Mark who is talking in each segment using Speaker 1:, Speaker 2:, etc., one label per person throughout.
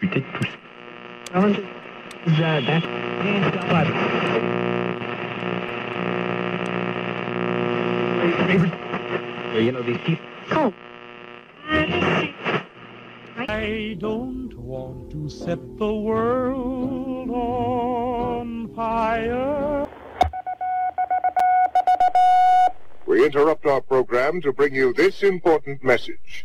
Speaker 1: discuter de tout ça. You know, these people.
Speaker 2: Oh.
Speaker 3: I don't want to set the world on fire.
Speaker 4: We interrupt our program to bring you this important message.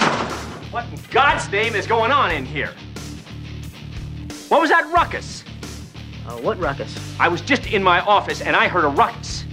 Speaker 5: What in God's name is going on in here? What was that ruckus?
Speaker 6: Uh, what ruckus?
Speaker 5: I was just in my office and I heard a ruckus.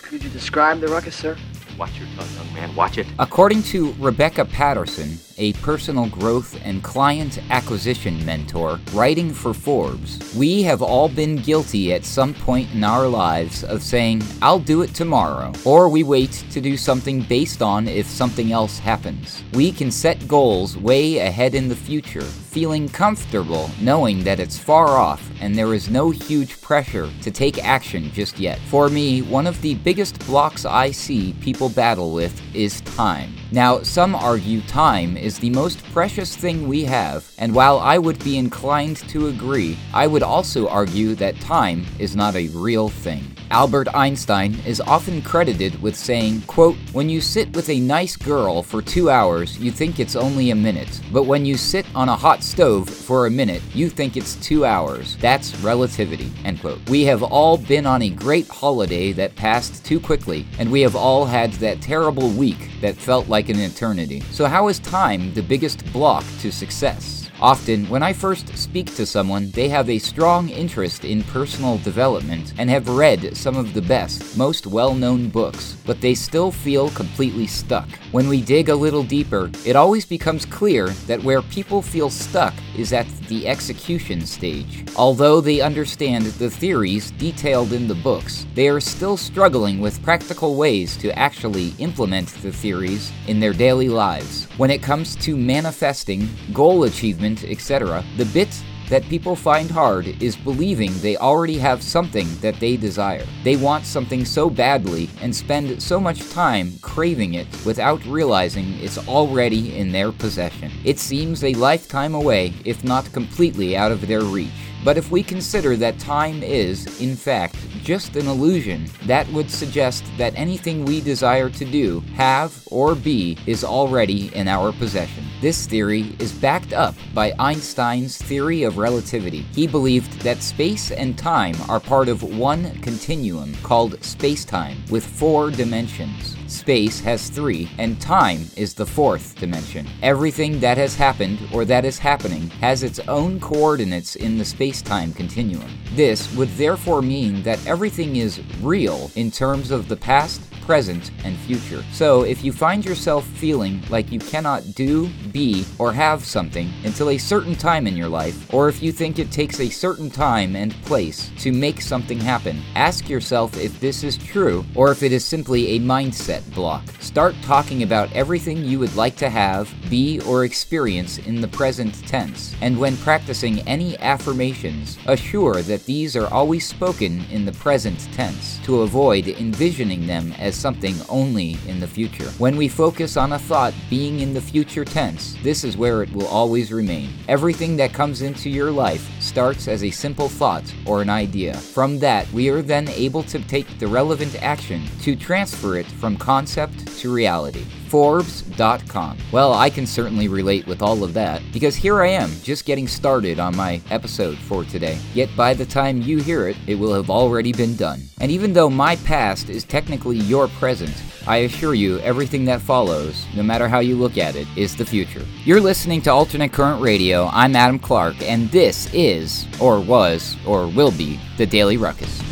Speaker 6: Could you describe the ruckus, sir?
Speaker 5: Watch your tongue, young man. Watch it.
Speaker 7: According to Rebecca Patterson, a personal growth and client acquisition mentor, writing for Forbes, we have all been guilty at some point in our lives of saying, I'll do it tomorrow, or we wait to do something based on if something else happens. We can set goals way ahead in the future, feeling comfortable knowing that it's far off and there is no huge pressure to take action just yet. For me, one of the biggest blocks I see people battle with is time. Now, some argue time is the most precious thing we have, and while I would be inclined to agree, I would also argue that time is not a real thing. Albert Einstein is often credited with saying, quote, When you sit with a nice girl for two hours, you think it's only a minute. But when you sit on a hot stove for a minute, you think it's two hours. That's relativity, end quote. We have all been on a great holiday that passed too quickly, and we have all had that terrible week that felt like an eternity. So how is time the biggest block to success? Often, when I first speak to someone, they have a strong interest in personal development and have read some of the best, most well known books, but they still feel completely stuck. When we dig a little deeper, it always becomes clear that where people feel stuck is at the execution stage. Although they understand the theories detailed in the books, they are still struggling with practical ways to actually implement the theories in their daily lives. When it comes to manifesting, goal achievement, etc., the bit that people find hard is believing they already have something that they desire. They want something so badly and spend so much time craving it without realizing it's already in their possession. It seems a lifetime away, if not completely out of their reach. But if we consider that time is, in fact, just an illusion, that would suggest that anything we desire to do, have, or be is already in our possession. This theory is backed up by Einstein's theory of relativity. He believed that space and time are part of one continuum called spacetime with four dimensions. Space has three, and time is the fourth dimension. Everything that has happened or that is happening has its own coordinates in the space time continuum. This would therefore mean that everything is real in terms of the past, present, and future. So, if you find yourself feeling like you cannot do, be, or have something until a certain time in your life, or if you think it takes a certain time and place to make something happen, ask yourself if this is true or if it is simply a mindset block. Start talking about everything you would like to have, be, or experience in the present tense, and when practicing any affirmations, assure that these are always spoken in the present tense to avoid envisioning them as something only in the future. When we focus on a thought being in the future tense, this is where it will always remain. Everything that comes into your life starts as a simple thought or an idea. From that, we are then able to take the relevant action to transfer it from concept to reality. Forbes.com. Well, I can certainly relate with all of that because here I am, just getting started on my episode for today. Yet by the time you hear it, it will have already been done. And even though my past is technically your present, I assure you, everything that follows, no matter how you look at it, is the future. You're listening to Alternate Current Radio. I'm Adam Clark, and this is, or was, or will be, the Daily Ruckus.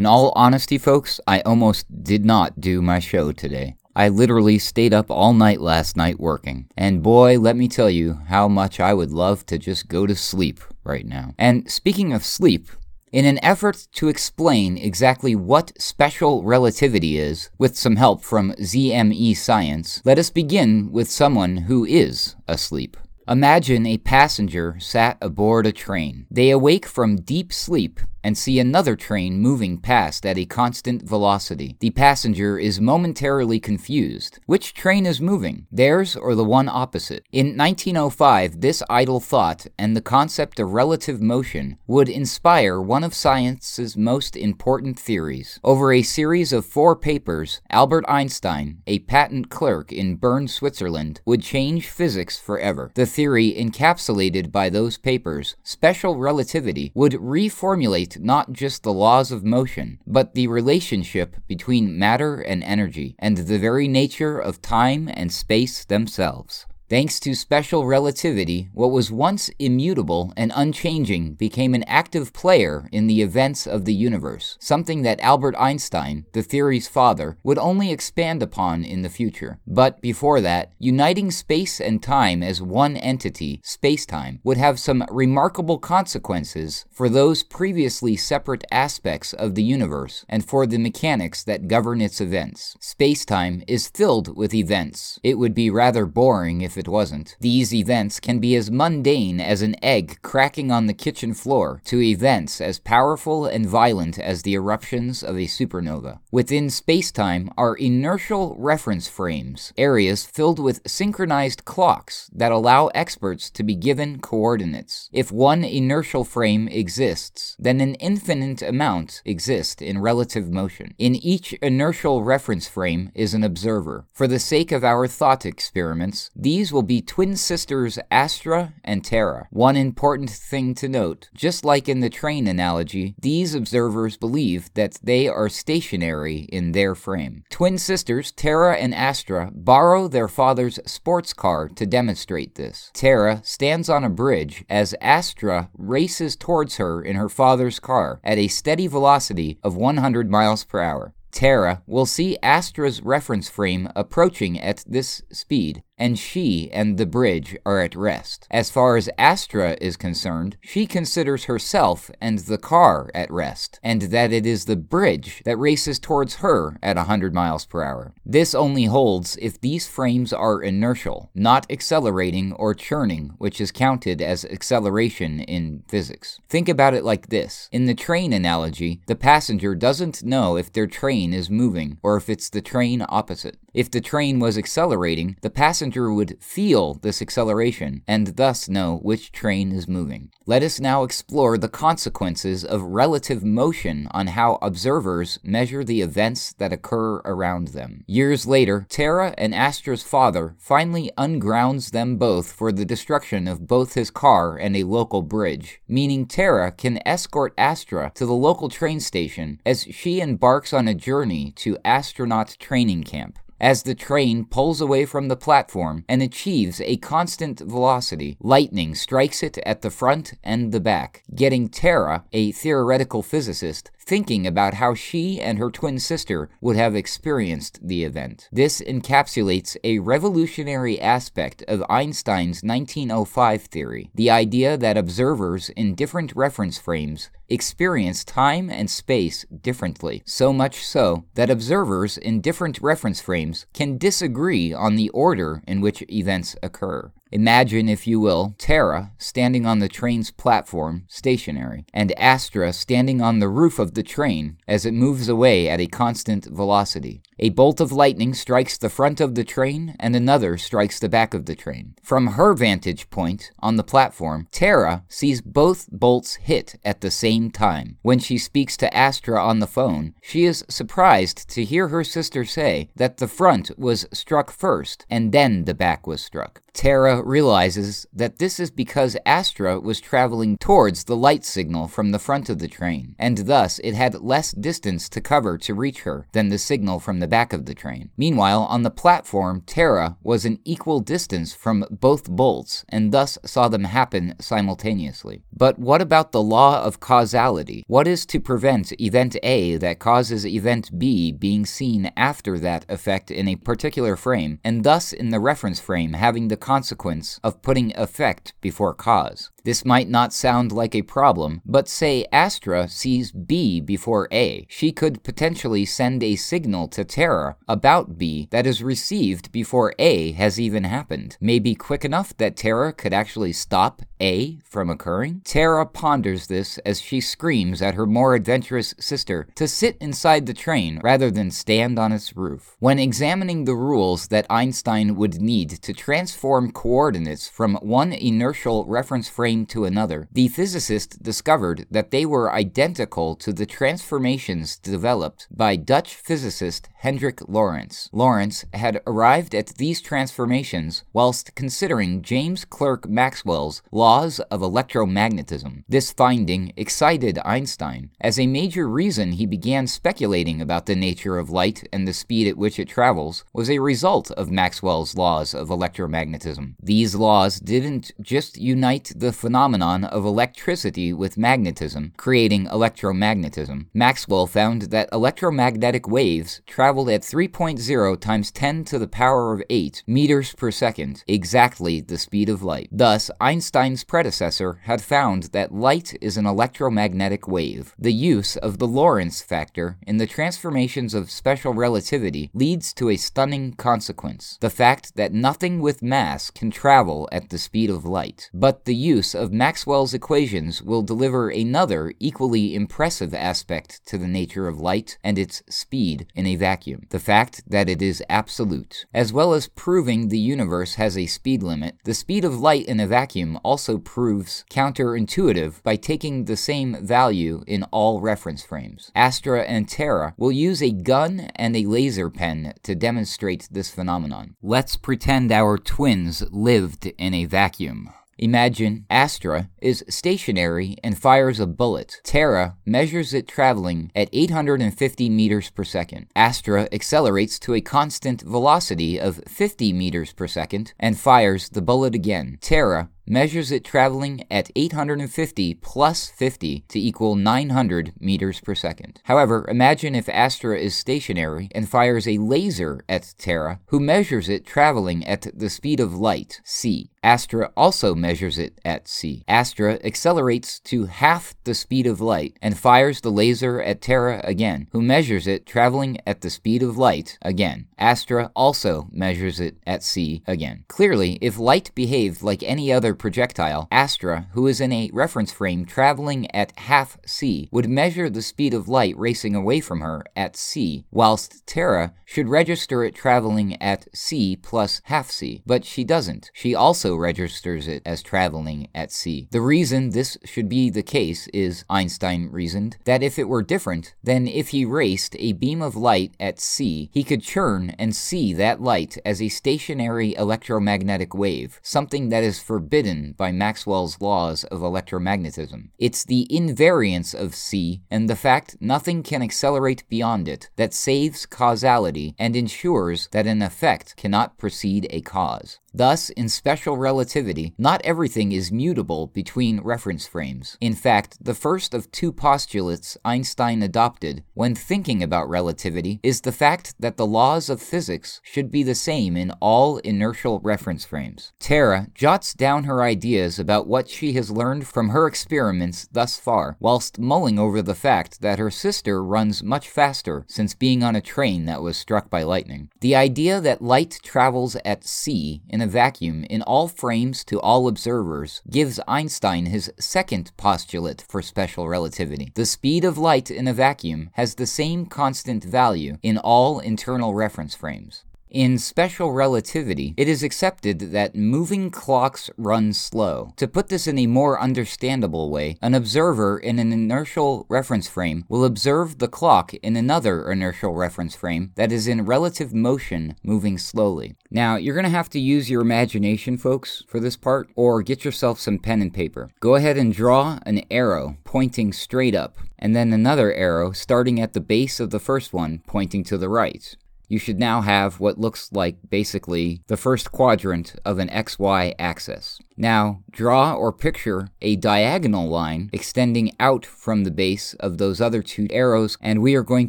Speaker 7: In all honesty, folks, I almost did not do my show today. I literally stayed up all night last night working. And boy, let me tell you how much I would love to just go to sleep right now. And speaking of sleep, in an effort to explain exactly what special relativity is, with some help from ZME Science, let us begin with someone who is asleep. Imagine a passenger sat aboard a train. They awake from deep sleep and see another train moving past at a constant velocity. The passenger is momentarily confused. Which train is moving, theirs or the one opposite? In 1905, this idle thought and the concept of relative motion would inspire one of science's most important theories. Over a series of four papers, Albert Einstein, a patent clerk in Bern, Switzerland, would change physics forever. The theory encapsulated by those papers, special relativity, would reformulate not just the laws of motion, but the relationship between matter and energy, and the very nature of time and space themselves. Thanks to special relativity, what was once immutable and unchanging became an active player in the events of the universe, something that Albert Einstein, the theory's father, would only expand upon in the future. But before that, uniting space and time as one entity, spacetime, would have some remarkable consequences for those previously separate aspects of the universe and for the mechanics that govern its events. Spacetime is filled with events. It would be rather boring if it wasn't. These events can be as mundane as an egg cracking on the kitchen floor to events as powerful and violent as the eruptions of a supernova. Within spacetime are inertial reference frames, areas filled with synchronized clocks that allow experts to be given coordinates. If one inertial frame exists, then an infinite amount exist in relative motion. In each inertial reference frame is an observer. For the sake of our thought experiments, these these will be twin sisters Astra and Terra. One important thing to note just like in the train analogy, these observers believe that they are stationary in their frame. Twin sisters Terra and Astra borrow their father's sports car to demonstrate this. Terra stands on a bridge as Astra races towards her in her father's car at a steady velocity of 100 miles per hour. Terra will see Astra's reference frame approaching at this speed and she and the bridge are at rest. As far as Astra is concerned, she considers herself and the car at rest, and that it is the bridge that races towards her at 100 miles per hour. This only holds if these frames are inertial, not accelerating or churning, which is counted as acceleration in physics. Think about it like this. In the train analogy, the passenger doesn't know if their train is moving or if it's the train opposite. If the train was accelerating, the passenger would feel this acceleration and thus know which train is moving. Let us now explore the consequences of relative motion on how observers measure the events that occur around them. Years later, Terra and Astra's father finally ungrounds them both for the destruction of both his car and a local bridge, meaning Terra can escort Astra to the local train station as she embarks on a journey to astronaut training camp. As the train pulls away from the platform and achieves a constant velocity, lightning strikes it at the front and the back, getting Terra, a theoretical physicist, thinking about how she and her twin sister would have experienced the event. This encapsulates a revolutionary aspect of Einstein's 1905 theory the idea that observers in different reference frames experience time and space differently, so much so that observers in different reference frames can disagree on the order in which events occur. Imagine, if you will, Terra standing on the train's platform, stationary, and Astra standing on the roof of the train as it moves away at a constant velocity. A bolt of lightning strikes the front of the train, and another strikes the back of the train. From her vantage point on the platform, Terra sees both bolts hit at the same time. When she speaks to Astra on the phone, she is surprised to hear her sister say that the front was struck first, and then the back was struck. Terra realizes that this is because Astra was traveling towards the light signal from the front of the train, and thus it had less distance to cover to reach her than the signal from the back of the train. Meanwhile, on the platform, Terra was an equal distance from both bolts and thus saw them happen simultaneously. But what about the law of causality? What is to prevent event A that causes event B being seen after that effect in a particular frame, and thus in the reference frame having the consequence of putting effect before cause? This might not sound like a problem, but say Astra sees B before A. She could potentially send a signal to Terra about B that is received before A has even happened. Maybe quick enough that Terra could actually stop A from occurring? Terra ponders this as she screams at her more adventurous sister to sit inside the train rather than stand on its roof. When examining the rules that Einstein would need to transform coordinates from one inertial reference frame to another, the physicist discovered that they were identical to the transformations developed by Dutch physicist Hendrik Lorentz. Lorentz had arrived at these transformations whilst considering James Clerk Maxwell's laws of electromagnetism. This finding excited Einstein. As a major reason he began speculating about the nature of light and the speed at which it travels was a result of Maxwell's laws of electromagnetism. These laws didn't just unite the phenomenon of electricity with magnetism, creating electromagnetism. Maxwell found that electromagnetic waves traveled at 3.0 times 10 to the power of 8 meters per second, exactly the speed of light. Thus, Einstein's predecessor had found that light is an electromagnetic wave. The use of the Lorentz factor in the transformations of special relativity leads to a stunning consequence the fact that nothing with mass can travel at the speed of light. But the use of Maxwell's equations will deliver another equally impressive aspect to the nature of light and its speed in a vacuum the fact that it is absolute. As well as proving the universe has a speed limit, the speed of light in a vacuum also proves counterintuitive by taking the same value in all reference frames. Astra and Terra will use a gun and a laser pen to demonstrate this phenomenon. Let's pretend our twins lived in a vacuum. Imagine Astra is stationary and fires a bullet. Terra measures it traveling at 850 meters per second. Astra accelerates to a constant velocity of 50 meters per second and fires the bullet again. Terra measures it traveling at 850 plus 50 to equal 900 meters per second. However, imagine if Astra is stationary and fires a laser at Terra, who measures it traveling at the speed of light, c. Astra also measures it at c. Astra accelerates to half the speed of light and fires the laser at Terra again, who measures it traveling at the speed of light again. Astra also measures it at c again. Clearly, if light behaved like any other projectile, Astra, who is in a reference frame traveling at half c, would measure the speed of light racing away from her at c, whilst Terra should register it traveling at c plus half c. But she doesn't. She also registers it as traveling at c. The reason this should be the case is, Einstein reasoned, that if it were different, then if he raced a beam of light at c, he could churn and see that light as a stationary electromagnetic wave, something that is forbidden by Maxwell's laws of electromagnetism. It's the invariance of C and the fact nothing can accelerate beyond it that saves causality and ensures that an effect cannot precede a cause. Thus, in special relativity, not everything is mutable between reference frames. In fact, the first of two postulates Einstein adopted when thinking about relativity is the fact that the laws of physics should be the same in all inertial reference frames. Terra jots down her ideas about what she has learned from her experiments thus far, whilst mulling over the fact that her sister runs much faster since being on a train that was struck by lightning. The idea that light travels at c in a vacuum in all frames to all observers gives Einstein his second postulate for special relativity. The speed of light in a vacuum has the same constant value in all inertial reference frames. In special relativity, it is accepted that moving clocks run slow. To put this in a more understandable way, an observer in an inertial reference frame will observe the clock in another inertial reference frame that is in relative motion moving slowly. Now, you're going to have to use your imagination, folks, for this part, or get yourself some pen and paper. Go ahead and draw an arrow pointing straight up, and then another arrow starting at the base of the first one pointing to the right. You should now have what looks like basically the first quadrant of an XY axis. Now, draw or picture a diagonal line extending out from the base of those other two arrows, and we are going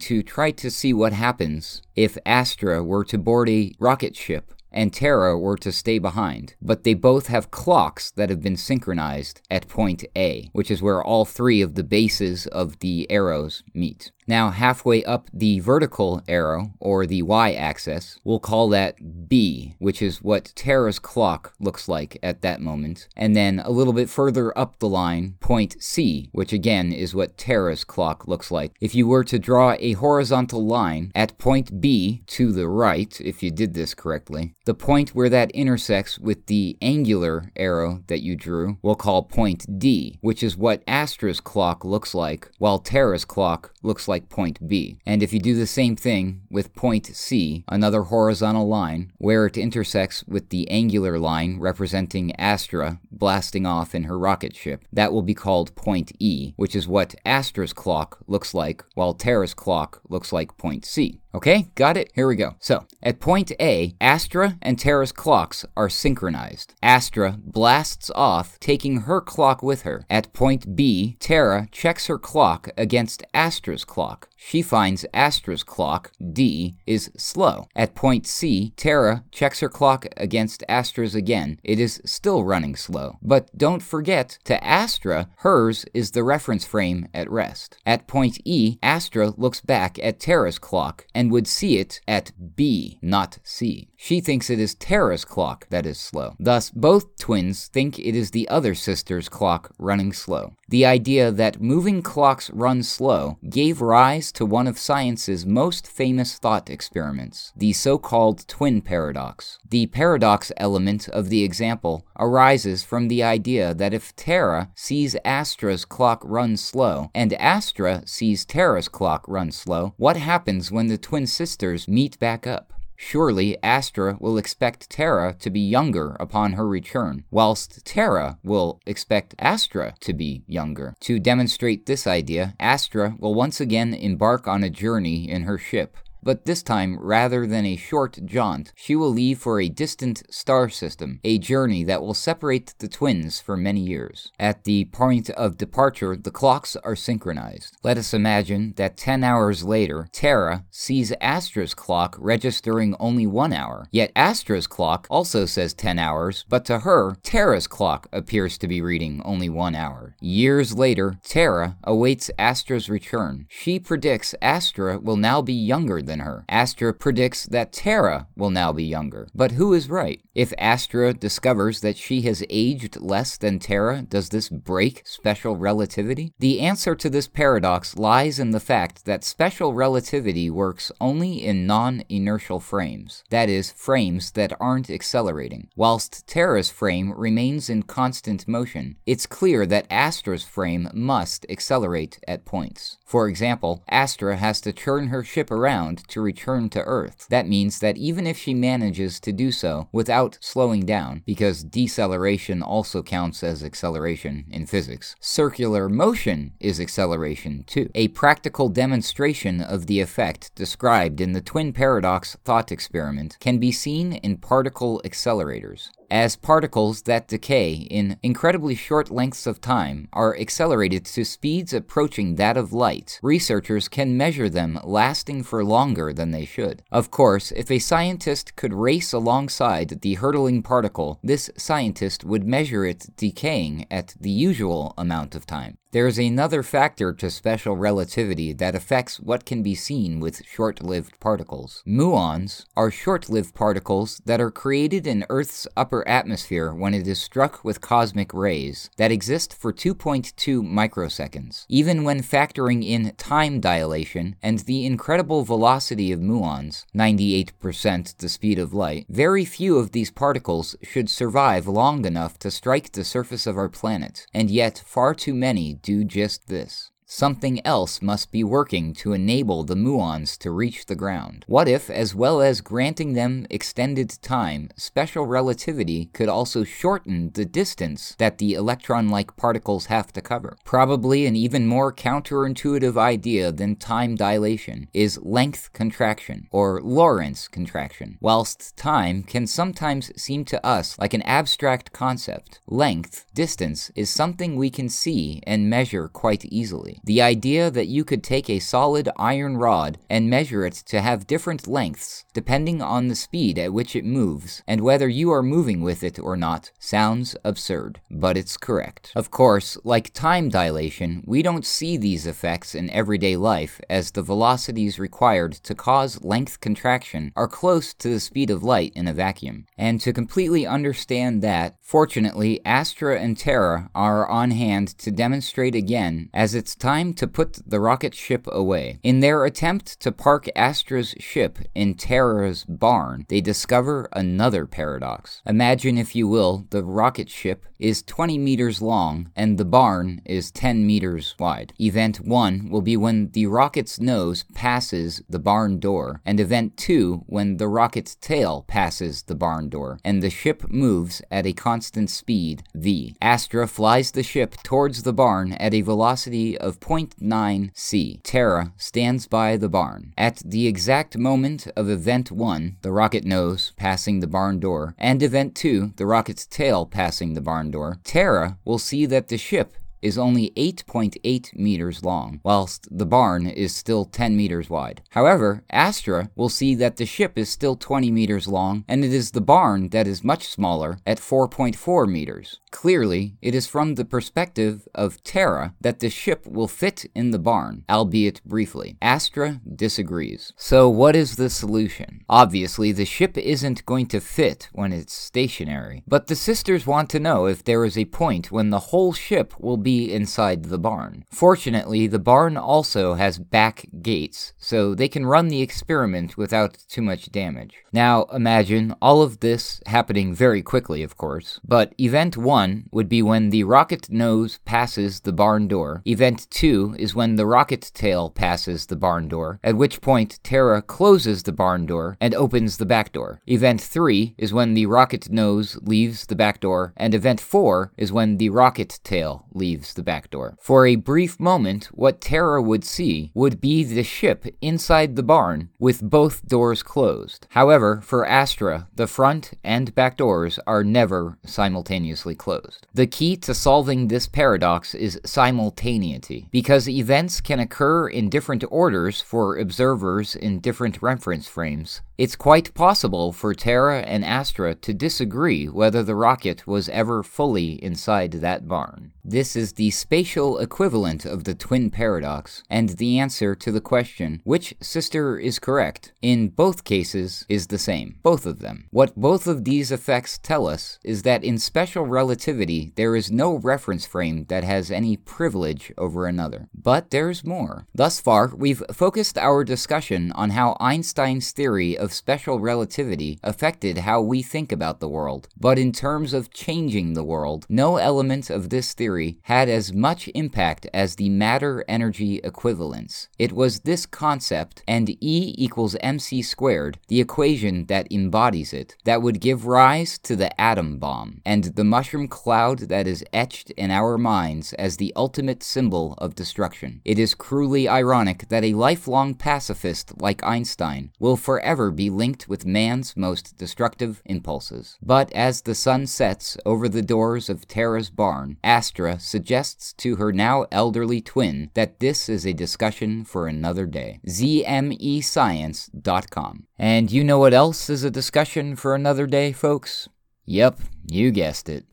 Speaker 7: to try to see what happens if Astra were to board a rocket ship and Terra were to stay behind, but they both have clocks that have been synchronized at point A, which is where all three of the bases of the arrows meet. Now, halfway up the vertical arrow, or the y axis, we'll call that B, which is what Terra's clock looks like at that moment. And then a little bit further up the line, point C, which again is what Terra's clock looks like. If you were to draw a horizontal line at point B to the right, if you did this correctly, the point where that intersects with the angular arrow that you drew, we'll call point D, which is what Astra's clock looks like, while Terra's clock looks like like point B. And if you do the same thing with point C, another horizontal line, where it intersects with the angular line representing Astra blasting off in her rocket ship, that will be called point E, which is what Astra's clock looks like, while Terra's clock looks like point C. Okay, got it? Here we go. So, at point A, Astra and Terra's clocks are synchronized. Astra blasts off, taking her clock with her. At point B, Terra checks her clock against Astra's clock. She finds Astra's clock, D, is slow. At point C, Terra checks her clock against Astra's again. It is still running slow. But don't forget, to Astra, hers is the reference frame at rest. At point E, Astra looks back at Terra's clock and would see it at B, not C. She thinks it is Terra's clock that is slow. Thus, both twins think it is the other sister's clock running slow. The idea that moving clocks run slow gave rise to one of science's most famous thought experiments, the so called twin paradox. The paradox element of the example arises from the idea that if Terra sees Astra's clock run slow and Astra sees Terra's clock run slow, what happens when the twin sisters meet back up? Surely Astra will expect Terra to be younger upon her return, whilst Terra will expect Astra to be younger. To demonstrate this idea, Astra will once again embark on a journey in her ship. But this time, rather than a short jaunt, she will leave for a distant star system, a journey that will separate the twins for many years. At the point of departure, the clocks are synchronized. Let us imagine that 10 hours later, Terra sees Astra's clock registering only one hour. Yet Astra's clock also says 10 hours, but to her, Terra's clock appears to be reading only one hour. Years later, Terra awaits Astra's return. She predicts Astra will now be younger than her. Astra predicts that Terra will now be younger. But who is right? If Astra discovers that she has aged less than Terra, does this break special relativity? The answer to this paradox lies in the fact that special relativity works only in non inertial frames, that is, frames that aren't accelerating. Whilst Terra's frame remains in constant motion, it's clear that Astra's frame must accelerate at points. For example, Astra has to turn her ship around to return to Earth. That means that even if she manages to do so without slowing down, because deceleration also counts as acceleration in physics, circular motion is acceleration too. A practical demonstration of the effect described in the twin paradox thought experiment can be seen in particle accelerators as particles that decay in incredibly short lengths of time are accelerated to speeds approaching that of light, researchers can measure them lasting for longer than they should. Of course, if a scientist could race alongside the hurtling particle, this scientist would measure it decaying at the usual amount of time. There is another factor to special relativity that affects what can be seen with short lived particles. Muons are short lived particles that are created in Earth's upper atmosphere when it is struck with cosmic rays that exist for 2.2 microseconds. Even when factoring in time dilation and the incredible velocity of muons, 98% the speed of light, very few of these particles should survive long enough to strike the surface of our planet, and yet far too many do just this. Something else must be working to enable the muons to reach the ground? What if, as well as granting them extended time, special relativity could also shorten the distance that the electron like particles have to cover? Probably an even more counterintuitive idea than time dilation is length contraction, or Lorentz contraction. Whilst time can sometimes seem to us like an abstract concept, length, distance, is something we can see and measure quite easily. The idea that you could take a solid iron rod and measure it to have different lengths depending on the speed at which it moves and whether you are moving with it or not sounds absurd, but it's correct. Of course, like time dilation, we don't see these effects in everyday life as the velocities required to cause length contraction are close to the speed of light in a vacuum. And to completely understand that, fortunately, Astra and Terra are on hand to demonstrate again as it's time to put the rocket ship away. In their attempt to park Astra's ship in Terra's barn, they discover another paradox. Imagine, if you will, the rocket ship is 20 meters long and the barn is 10 meters wide. Event 1 will be when the rocket's nose passes the barn door, and event 2 when the rocket's tail passes the barn door, and the ship moves at a constant speed, v. Astra flies the ship towards the barn at a velocity of 0.9 c. Terra stands by the barn. At the exact moment of event 1, the rocket nose passing the barn door, and event 2, the rocket's tail passing the barn door, Terra will see that the ship is only 8.8 meters long, whilst the barn is still 10 meters wide. However, Astra will see that the ship is still 20 meters long, and it is the barn that is much smaller at 4.4 meters. Clearly, it is from the perspective of Terra that the ship will fit in the barn, albeit briefly. Astra disagrees. So, what is the solution? Obviously, the ship isn't going to fit when it's stationary, but the sisters want to know if there is a point when the whole ship will be inside the barn. Fortunately, the barn also has back gates, so they can run the experiment without too much damage. Now, imagine all of this happening very quickly, of course, but event 1 1 would be when the rocket nose passes the barn door. Event 2 is when the rocket tail passes the barn door, at which point Terra closes the barn door and opens the back door. Event 3 is when the rocket nose leaves the back door, and event 4 is when the rocket tail leaves the back door. For a brief moment, what Terra would see would be the ship inside the barn with both doors closed. However, for Astra, the front and back doors are never simultaneously closed. The key to solving this paradox is simultaneity, because events can occur in different orders for observers in different reference frames. It's quite possible for Terra and Astra to disagree whether the rocket was ever fully inside that barn. This is the spatial equivalent of the twin paradox, and the answer to the question, which sister is correct, in both cases is the same. Both of them. What both of these effects tell us is that in special relativity, there is no reference frame that has any privilege over another. But there's more. Thus far, we've focused our discussion on how Einstein's theory of special relativity affected how we think about the world. But in terms of changing the world, no element of this theory theory had as much impact as the matter energy equivalence. It was this concept and E equals mc squared, the equation that embodies it, that would give rise to the atom bomb and the mushroom cloud that is etched in our minds as the ultimate symbol of destruction. It is cruelly ironic that a lifelong pacifist like Einstein will forever be linked with man's most destructive impulses. But as the sun sets over the doors of Terra's barn, Astra suggests to her now elderly twin that this is a discussion for another day. ZMEScience.com. And you know what else is a discussion for another day, folks? Yep, you guessed it.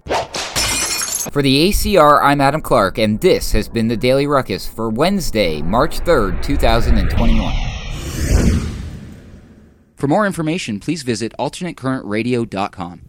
Speaker 7: For the ACR, I'm Adam Clark, and this has been the Daily Ruckus for Wednesday, March 3rd, 2021. For more information, please visit alternatecurrentradio.com.